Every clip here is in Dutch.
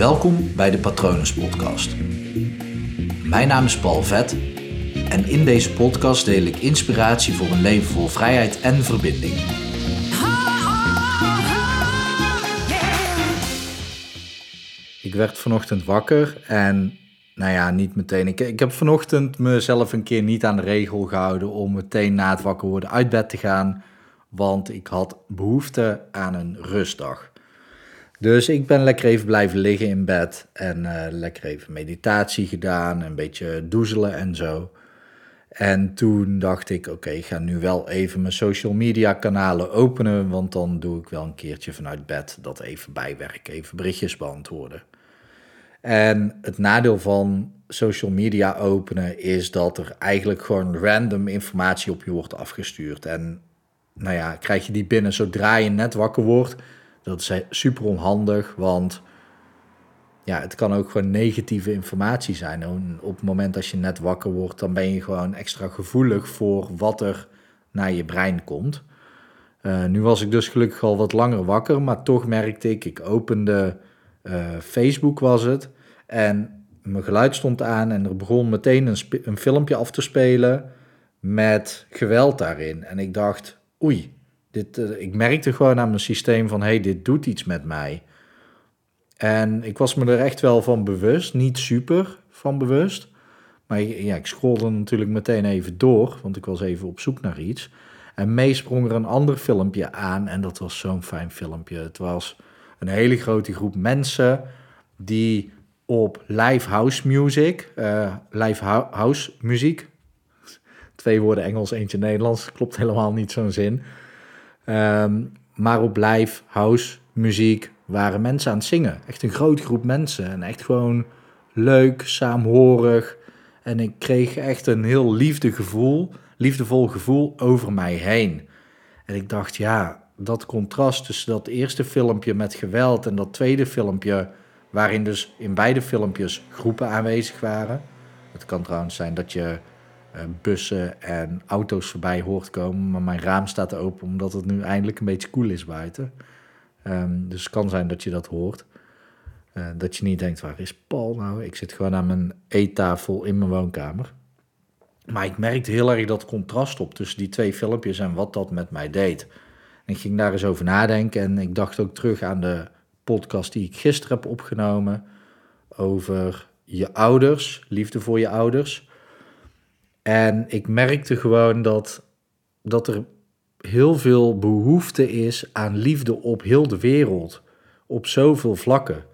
Welkom bij de Patronus Podcast. Mijn naam is Paul Vet en in deze podcast deel ik inspiratie voor een leven vol vrijheid en verbinding. Ik werd vanochtend wakker en, nou ja, niet meteen. Ik, ik heb vanochtend mezelf een keer niet aan de regel gehouden om meteen na het wakker worden uit bed te gaan, want ik had behoefte aan een rustdag. Dus ik ben lekker even blijven liggen in bed en uh, lekker even meditatie gedaan, een beetje doezelen en zo. En toen dacht ik, oké, ik ga nu wel even mijn social media kanalen openen, want dan doe ik wel een keertje vanuit bed dat even bijwerken, even berichtjes beantwoorden. En het nadeel van social media openen is dat er eigenlijk gewoon random informatie op je wordt afgestuurd. En nou ja, krijg je die binnen zodra je net wakker wordt, dat is super onhandig, want ja, het kan ook gewoon negatieve informatie zijn. op het moment dat je net wakker wordt, dan ben je gewoon extra gevoelig voor wat er naar je brein komt. Uh, nu was ik dus gelukkig al wat langer wakker, maar toch merkte ik, ik opende uh, Facebook was het, en mijn geluid stond aan en er begon meteen een, een filmpje af te spelen met geweld daarin. En ik dacht, oei, dit, uh, ik merkte gewoon aan mijn systeem van, hey, dit doet iets met mij. En ik was me er echt wel van bewust, niet super van bewust. Maar ja, ik scrollde natuurlijk meteen even door, want ik was even op zoek naar iets. En mee sprong er een ander filmpje aan en dat was zo'n fijn filmpje. Het was een hele grote groep mensen die op live house music, uh, live house muziek, twee woorden Engels, eentje Nederlands, klopt helemaal niet zo'n zin. Ehm, maar op live house muziek waren mensen aan het zingen. Echt een grote groep mensen. En echt gewoon leuk, saamhorig. En ik kreeg echt een heel liefdegevoel, liefdevol gevoel over mij heen. En ik dacht, ja, dat contrast tussen dat eerste filmpje met geweld en dat tweede filmpje, waarin dus in beide filmpjes groepen aanwezig waren. Het kan trouwens zijn dat je bussen en auto's voorbij hoort komen, maar mijn raam staat open omdat het nu eindelijk een beetje koel is buiten. Um, dus het kan zijn dat je dat hoort. Uh, dat je niet denkt, waar is Paul nou? Ik zit gewoon aan mijn eettafel in mijn woonkamer. Maar ik merkte heel erg dat contrast op tussen die twee filmpjes en wat dat met mij deed. En ik ging daar eens over nadenken en ik dacht ook terug aan de podcast die ik gisteren heb opgenomen over je ouders, liefde voor je ouders. En ik merkte gewoon dat, dat er heel veel behoefte is aan liefde op heel de wereld. Op zoveel vlakken.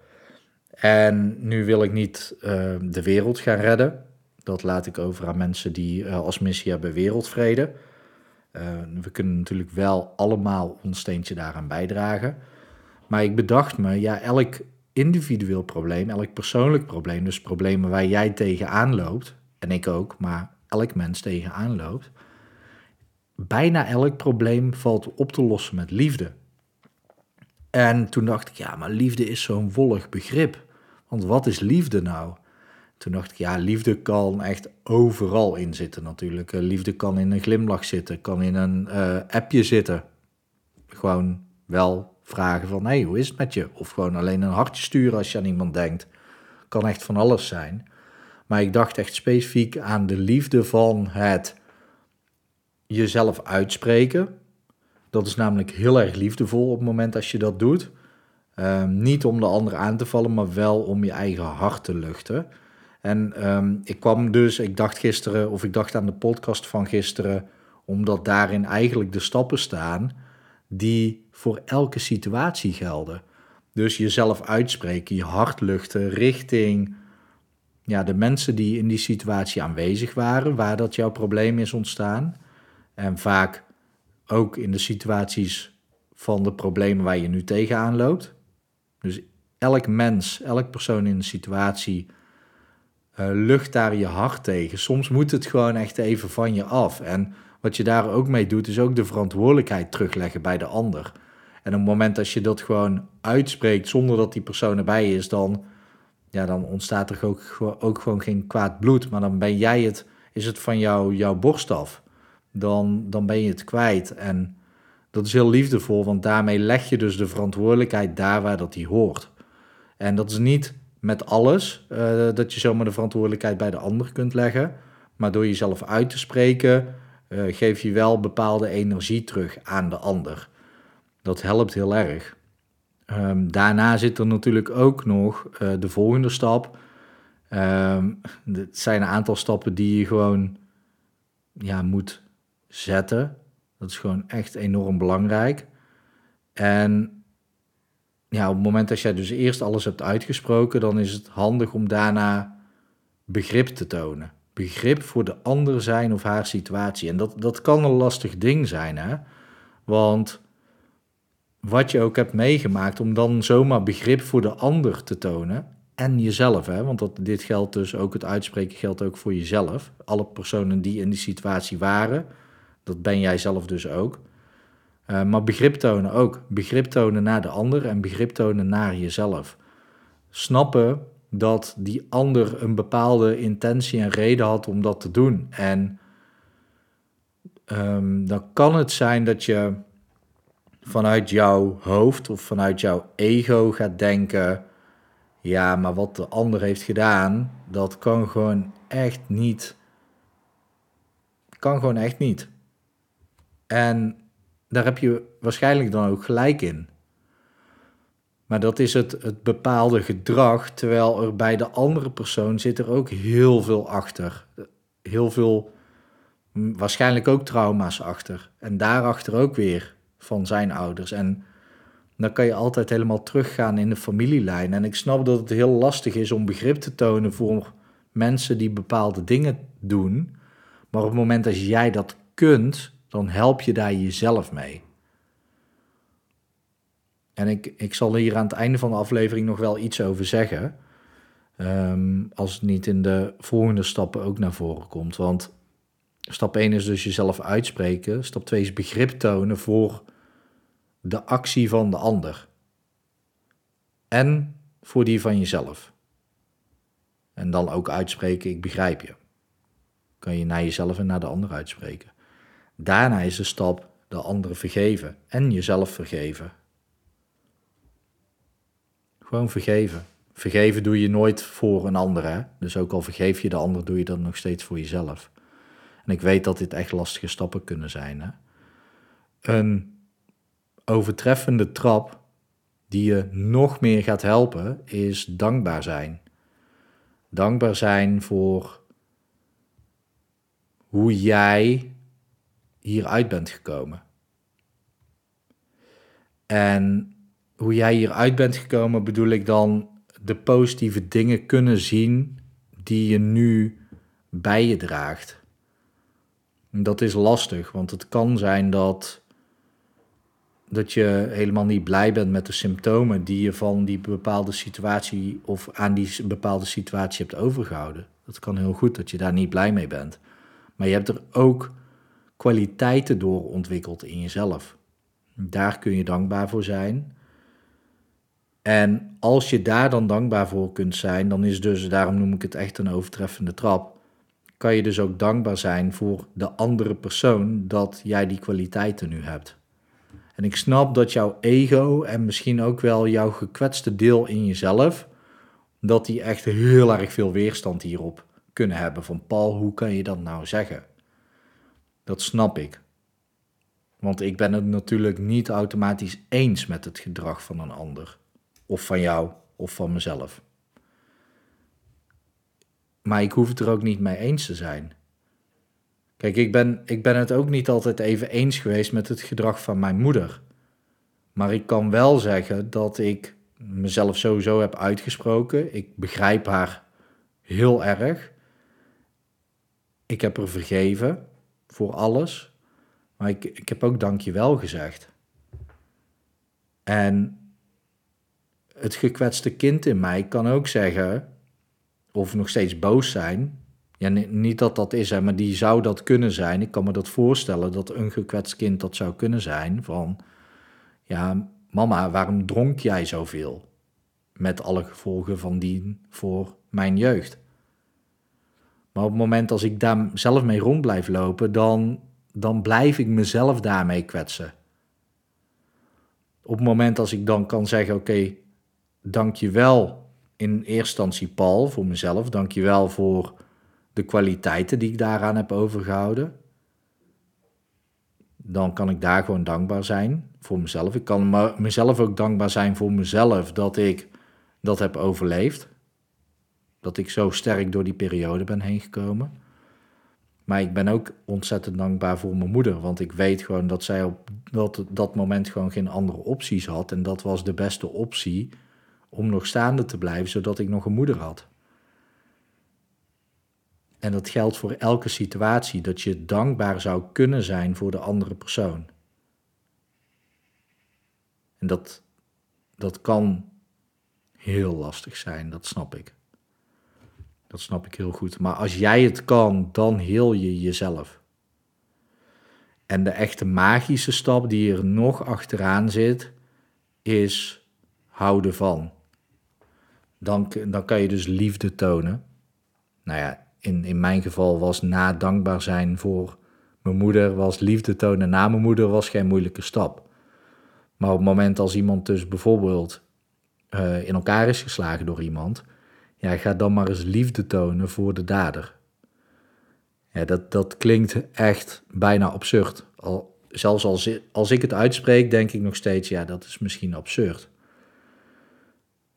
En nu wil ik niet uh, de wereld gaan redden. Dat laat ik over aan mensen die uh, als missie hebben wereldvrede. Uh, we kunnen natuurlijk wel allemaal ons steentje daaraan bijdragen. Maar ik bedacht me, ja, elk individueel probleem, elk persoonlijk probleem, dus problemen waar jij tegenaan loopt, en ik ook, maar elk mens tegenaan loopt, bijna elk probleem valt op te lossen met liefde. En toen dacht ik, ja, maar liefde is zo'n wollig begrip. Want wat is liefde nou? Toen dacht ik, ja, liefde kan echt overal in zitten natuurlijk. Eh, liefde kan in een glimlach zitten, kan in een uh, appje zitten. Gewoon wel vragen van, hé, hey, hoe is het met je? Of gewoon alleen een hartje sturen als je aan iemand denkt. Kan echt van alles zijn. Maar ik dacht echt specifiek aan de liefde van het jezelf uitspreken. Dat is namelijk heel erg liefdevol op het moment als je dat doet. Um, niet om de ander aan te vallen, maar wel om je eigen hart te luchten. En um, ik kwam dus, ik dacht gisteren, of ik dacht aan de podcast van gisteren, omdat daarin eigenlijk de stappen staan die voor elke situatie gelden. Dus jezelf uitspreken, je hart luchten richting ja, de mensen die in die situatie aanwezig waren, waar dat jouw probleem is ontstaan. En vaak ook in de situaties van de problemen waar je nu tegenaan loopt. Dus elk mens, elk persoon in een situatie uh, lucht daar je hart tegen. Soms moet het gewoon echt even van je af. En wat je daar ook mee doet, is ook de verantwoordelijkheid terugleggen bij de ander. En op het moment dat je dat gewoon uitspreekt zonder dat die persoon erbij is, dan, ja, dan ontstaat er ook, ook gewoon geen kwaad bloed. Maar dan ben jij het, is het van jou, jouw borst af dan, dan ben je het kwijt. En dat is heel liefdevol, want daarmee leg je dus de verantwoordelijkheid daar waar dat die hoort. En dat is niet met alles uh, dat je zomaar de verantwoordelijkheid bij de ander kunt leggen. Maar door jezelf uit te spreken, uh, geef je wel bepaalde energie terug aan de ander. Dat helpt heel erg. Um, daarna zit er natuurlijk ook nog uh, de volgende stap. Um, het zijn een aantal stappen die je gewoon ja, moet zetten. Dat is gewoon echt enorm belangrijk. En ja, op het moment dat jij dus eerst alles hebt uitgesproken, dan is het handig om daarna begrip te tonen. Begrip voor de ander zijn of haar situatie. En dat, dat kan een lastig ding zijn, hè? Want wat je ook hebt meegemaakt, om dan zomaar begrip voor de ander te tonen. En jezelf, hè? want dat, dit geldt dus ook, het uitspreken geldt ook voor jezelf. Alle personen die in die situatie waren, dat ben jij zelf dus ook. Uh, maar begrip tonen ook. Begrip tonen naar de ander en begrip tonen naar jezelf. Snappen dat die ander een bepaalde intentie en reden had om dat te doen. En um, dan kan het zijn dat je vanuit jouw hoofd of vanuit jouw ego gaat denken: ja, maar wat de ander heeft gedaan, dat kan gewoon echt niet. Kan gewoon echt niet. En daar heb je waarschijnlijk dan ook gelijk in. Maar dat is het, het bepaalde gedrag, terwijl er bij de andere persoon zit er ook heel veel achter. Heel veel, waarschijnlijk ook trauma's achter. En daarachter ook weer van zijn ouders. En dan kan je altijd helemaal teruggaan in de familielijn. En ik snap dat het heel lastig is om begrip te tonen voor mensen die bepaalde dingen doen. Maar op het moment dat jij dat kunt, dan help je daar jezelf mee. En ik, ik zal hier aan het einde van de aflevering nog wel iets over zeggen. Ehm, als het niet in de volgende stappen ook naar voren komt. Want stap 1 is dus jezelf uitspreken. Stap 2 is begrip tonen voor de actie van de ander. En voor die van jezelf. En dan ook uitspreken, ik begrijp je. Kan je naar jezelf en naar de ander uitspreken. Daarna is de stap de ander vergeven en jezelf vergeven. Gewoon vergeven. Vergeven doe je nooit voor een ander. Hè? Dus ook al vergeef je de ander, doe je dat nog steeds voor jezelf. En ik weet dat dit echt lastige stappen kunnen zijn. Hè? Een overtreffende trap die je nog meer gaat helpen, is dankbaar zijn. Dankbaar zijn voor hoe jij hieruit bent gekomen. En hoe jij hieruit bent gekomen, bedoel ik dan de positieve dingen kunnen zien die je nu bij je draagt. dat is lastig, want het kan zijn dat, dat je helemaal niet blij bent met de symptomen die je van die bepaalde situatie of aan die bepaalde situatie hebt overgehouden. Dat kan heel goed dat je daar niet blij mee bent. Maar je hebt er ook kwaliteiten door ontwikkeld in jezelf. Daar kun je dankbaar voor zijn. En als je daar dan dankbaar voor kunt zijn, dan is dus, daarom noem ik het echt een overtreffende trap, kan je dus ook dankbaar zijn voor de andere persoon dat jij die kwaliteiten nu hebt. En ik snap dat jouw ego en misschien ook wel jouw gekwetste deel in jezelf, dat die echt heel erg veel weerstand hierop kunnen hebben. Van Paul, hoe kan je dat nou zeggen? Dat snap ik. Want ik ben het natuurlijk niet automatisch eens met het gedrag van een ander. Of van jou, of van mezelf. Maar ik hoef het er ook niet mee eens te zijn. Kijk, ik ben, ik ben het ook niet altijd even eens geweest met het gedrag van mijn moeder. Maar ik kan wel zeggen dat ik mezelf sowieso heb uitgesproken. Ik begrijp haar heel erg. Ik heb er vergeven voor alles. Maar ik, ik heb ook dankjewel gezegd. En het gekwetste kind in mij kan ook zeggen, of nog steeds boos zijn. Ja, niet dat dat is, hè, maar die zou dat kunnen zijn. Ik kan me dat voorstellen dat een gekwetst kind dat zou kunnen zijn. Van, ja, mama, waarom dronk jij zoveel? Met alle gevolgen van dien voor mijn jeugd. Maar op het moment als ik daar zelf mee rond blijf lopen, dan, dan blijf ik mezelf daarmee kwetsen. Op het moment als ik dan kan zeggen, oké, dank je wel in eerste instantie Paul voor mezelf. Dank je wel voor de kwaliteiten die ik daaraan heb overgehouden. Dan kan ik daar gewoon dankbaar zijn voor mezelf. Ik kan mezelf ook dankbaar zijn voor mezelf dat ik dat heb overleefd. Dat ik zo sterk door die periode ben heen gekomen. Maar ik ben ook ontzettend dankbaar voor mijn moeder. Want ik weet gewoon dat zij op dat, dat moment gewoon geen andere opties had. En dat was de beste optie om nog staande te blijven, zodat ik nog een moeder had. En dat geldt voor elke situatie, dat je dankbaar zou kunnen zijn voor de andere persoon. En dat, dat kan heel lastig zijn, dat snap ik. Dat snap ik heel goed. Maar als jij het kan, dan heel je jezelf. En de echte magische stap die er nog achteraan zit, is houden van. Dan, dan kan je dus liefde tonen. Nou ja, in, in mijn geval was na dankbaar zijn voor mijn moeder, was liefde tonen na mijn moeder was geen moeilijke stap. Maar op het moment als iemand dus bijvoorbeeld uh, in elkaar is geslagen door iemand, ja, ga dan maar eens liefde tonen voor de dader. Ja, dat, dat klinkt echt bijna absurd. Al, zelfs als, als ik het uitspreek, denk ik nog steeds, ja, dat is misschien absurd.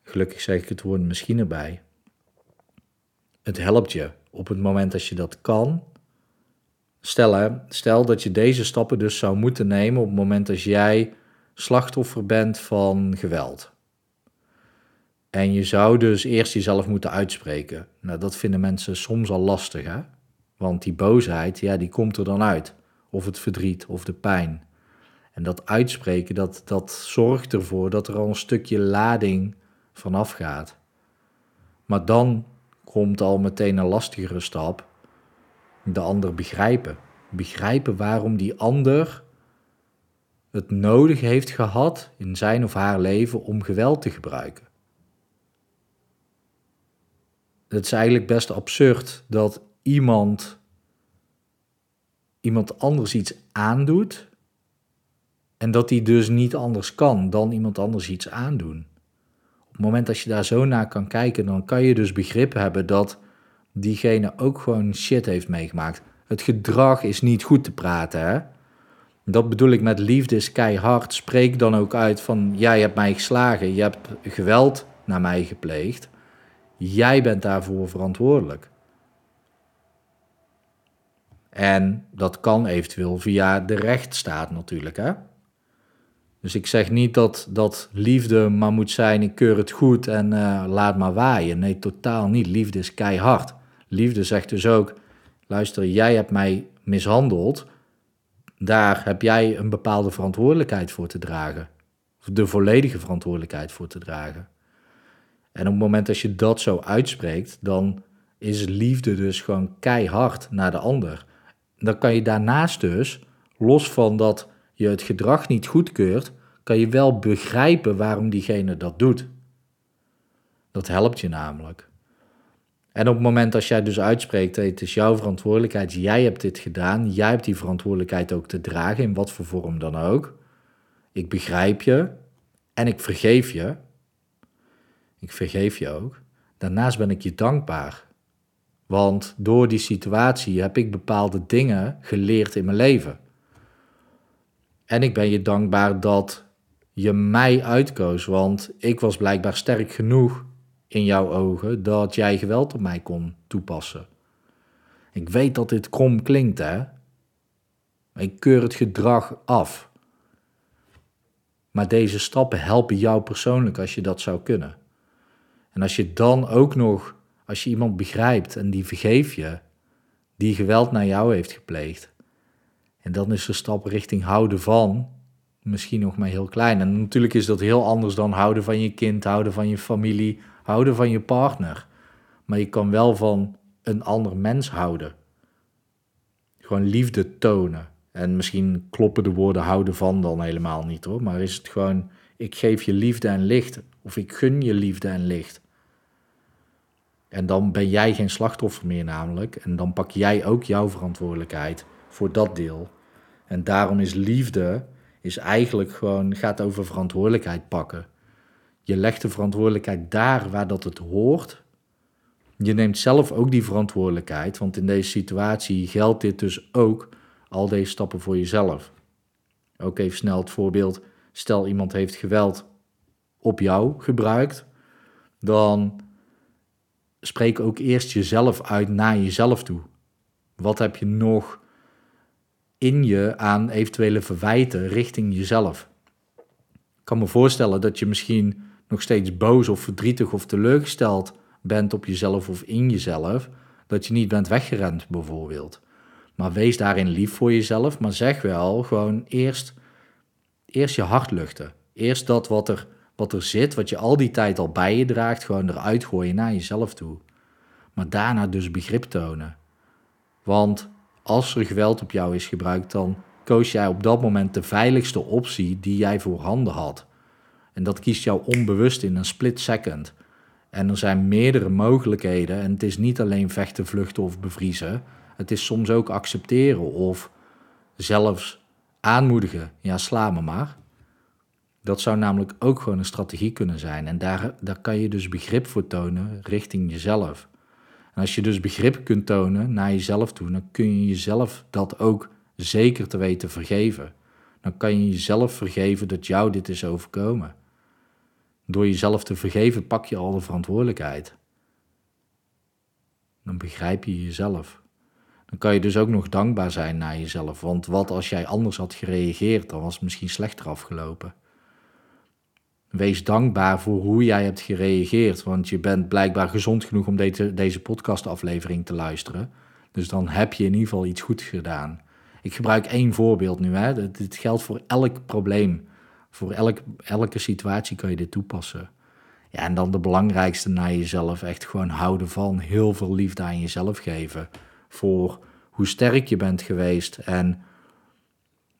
Gelukkig zeg ik het woord misschien erbij. Het helpt je op het moment dat je dat kan. Stel, stel dat je deze stappen dus zou moeten nemen op het moment dat jij slachtoffer bent van geweld. En je zou dus eerst jezelf moeten uitspreken. Nou, dat vinden mensen soms al lastig, hè? Want die boosheid, ja, die komt er dan uit. Of het verdriet, of de pijn. En dat uitspreken, dat, dat zorgt ervoor dat er al een stukje lading vanaf gaat. Maar dan komt al meteen een lastigere stap. De ander begrijpen. Begrijpen waarom die ander het nodig heeft gehad in zijn of haar leven om geweld te gebruiken. Het is eigenlijk best absurd dat iemand iemand anders iets aandoet en dat hij dus niet anders kan dan iemand anders iets aandoen. Het moment dat je daar zo naar kan kijken, dan kan je dus begrip hebben dat diegene ook gewoon shit heeft meegemaakt. Het gedrag is niet goed te praten, hè? Dat bedoel ik met liefde is keihard. Spreek dan ook uit van, jij hebt mij geslagen, je hebt geweld naar mij gepleegd. Jij bent daarvoor verantwoordelijk. En dat kan eventueel via de rechtsstaat natuurlijk. Hè? Dus ik zeg niet dat, dat liefde maar moet zijn, ik keur het goed en uh, laat maar waaien. Nee, totaal niet. Liefde is keihard. Liefde zegt dus ook, luister, jij hebt mij mishandeld. Daar heb jij een bepaalde verantwoordelijkheid voor te dragen. De volledige verantwoordelijkheid voor te dragen. En op het moment dat je dat zo uitspreekt, dan is liefde dus gewoon keihard naar de ander. Dan kan je daarnaast dus, los van dat je het gedrag niet goedkeurt, kan je wel begrijpen waarom diegene dat doet. Dat helpt je namelijk. En op het moment dat jij dus uitspreekt, het is jouw verantwoordelijkheid, jij hebt dit gedaan, jij hebt die verantwoordelijkheid ook te dragen, in wat voor vorm dan ook. Ik begrijp je en ik vergeef je, ik vergeef je ook. Daarnaast ben ik je dankbaar. Want door die situatie heb ik bepaalde dingen geleerd in mijn leven. En ik ben je dankbaar dat je mij uitkoos, want ik was blijkbaar sterk genoeg in jouw ogen dat jij geweld op mij kon toepassen. Ik weet dat dit krom klinkt, hè? Ik keur het gedrag af. Maar deze stappen helpen jou persoonlijk als je dat zou kunnen. En als je dan ook nog, als je iemand begrijpt en die vergeef je, die geweld naar jou heeft gepleegd. En dan is de stap richting houden van misschien nog maar heel klein. En natuurlijk is dat heel anders dan houden van je kind, houden van je familie, houden van je partner. Maar je kan wel van een ander mens houden. Gewoon liefde tonen. En misschien kloppen de woorden houden van dan helemaal niet hoor. Maar is het gewoon, ik geef je liefde en licht. Of ik gun je liefde en licht. En dan ben jij geen slachtoffer meer namelijk. En dan pak jij ook jouw verantwoordelijkheid voor dat deel. En daarom is liefde is eigenlijk gewoon, gaat over verantwoordelijkheid pakken. Je legt de verantwoordelijkheid daar waar dat het hoort. Je neemt zelf ook die verantwoordelijkheid, want in deze situatie geldt dit dus ook al deze stappen voor jezelf. Ook even snel het voorbeeld: stel iemand heeft geweld op jou gebruikt, dan spreek ook eerst jezelf uit naar jezelf toe. Wat heb je nog in je aan eventuele verwijten richting jezelf? Ik kan me voorstellen dat je misschien nog steeds boos of verdrietig of teleurgesteld bent op jezelf of in jezelf, dat je niet bent weggerend bijvoorbeeld. Maar wees daarin lief voor jezelf, maar zeg wel gewoon eerst, eerst je hart luchten. Eerst dat wat er, wat er zit, wat je al die tijd al bij je draagt, gewoon eruit gooien naar jezelf toe. Maar daarna dus begrip tonen. Want als er geweld op jou is gebruikt, dan koos jij op dat moment de veiligste optie die jij voorhanden had. En dat kiest jou onbewust in een split second. En er zijn meerdere mogelijkheden. En het is niet alleen vechten, vluchten of bevriezen. Het is soms ook accepteren of zelfs aanmoedigen. Ja, sla me maar. Dat zou namelijk ook gewoon een strategie kunnen zijn. En daar, daar kan je dus begrip voor tonen richting jezelf. Als je dus begrip kunt tonen naar jezelf toe, dan kun je jezelf dat ook zeker te weten vergeven. Dan kan je jezelf vergeven dat jou dit is overkomen. Door jezelf te vergeven pak je al de verantwoordelijkheid. Dan begrijp je jezelf. Dan kan je dus ook nog dankbaar zijn naar jezelf. Want wat als jij anders had gereageerd, dan was het misschien slechter afgelopen. Wees dankbaar voor hoe jij hebt gereageerd. Want je bent blijkbaar gezond genoeg om deze, deze podcastaflevering te luisteren. Dus dan heb je in ieder geval iets goed gedaan. Ik gebruik één voorbeeld nu. Hè. Dit geldt voor elk probleem. Voor elk, elke situatie kan je dit toepassen. Ja, en dan de belangrijkste naar jezelf. Echt gewoon houden van. Heel veel liefde aan jezelf geven. Voor hoe sterk je bent geweest. En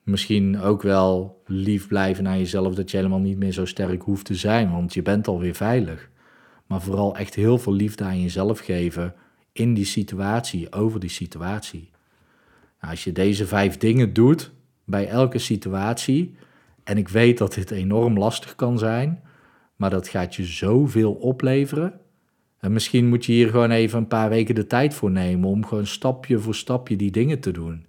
misschien ook wel lief blijven naar jezelf. Dat je helemaal niet meer zo sterk hoeft te zijn. Want je bent alweer veilig. Maar vooral echt heel veel liefde aan jezelf geven. In die situatie, over die situatie. Nou, als je deze vijf dingen doet bij elke situatie en ik weet dat dit enorm lastig kan zijn, maar dat gaat je zoveel opleveren. En misschien moet je hier gewoon even een paar weken de tijd voor nemen om gewoon stapje voor stapje die dingen te doen.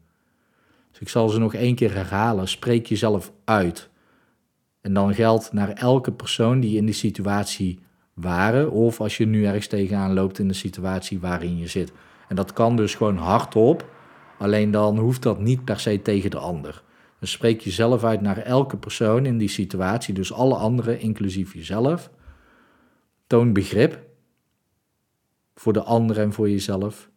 Dus ik zal ze nog één keer herhalen. Spreek jezelf uit. En dan geldt naar elke persoon die in die situatie waren, of als je nu ergens tegenaan loopt in de situatie waarin je zit. En dat kan dus gewoon hardop, alleen dan hoeft dat niet per se tegen de ander. Dan spreek jezelf uit naar elke persoon in die situatie, dus alle anderen, inclusief jezelf. Toon begrip voor de ander en voor jezelf.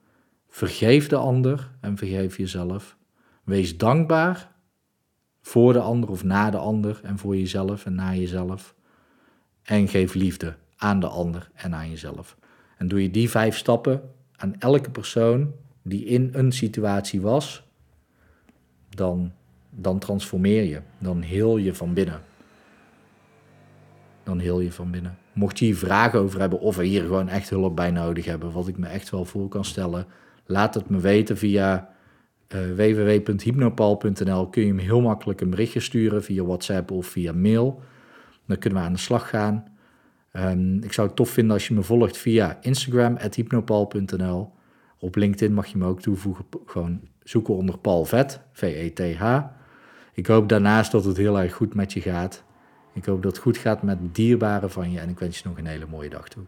Vergeef de ander en vergeef jezelf. Wees dankbaar voor de ander of na de ander en voor jezelf en na jezelf. En geef liefde aan de ander en aan jezelf. En doe je die vijf stappen aan elke persoon die in een situatie was, dan dan transformeer je. Dan heel je van binnen. Dan heel je van binnen. Mocht je hier vragen over hebben of we hier gewoon echt hulp bij nodig hebben, wat ik me echt wel voor kan stellen, laat het me weten via www.hypnopal.nl. Kun je me heel makkelijk een berichtje sturen via WhatsApp of via mail. Dan kunnen we aan de slag gaan. Um, ik zou het tof vinden als je me volgt via Instagram, hypnopal.nl. Op LinkedIn mag je me ook toevoegen, gewoon zoeken onder Paul Vet, V-E-T-H. Ik hoop daarnaast dat het heel erg goed met je gaat. Ik hoop dat het goed gaat met dierbaren van je en ik wens je nog een hele mooie dag toe.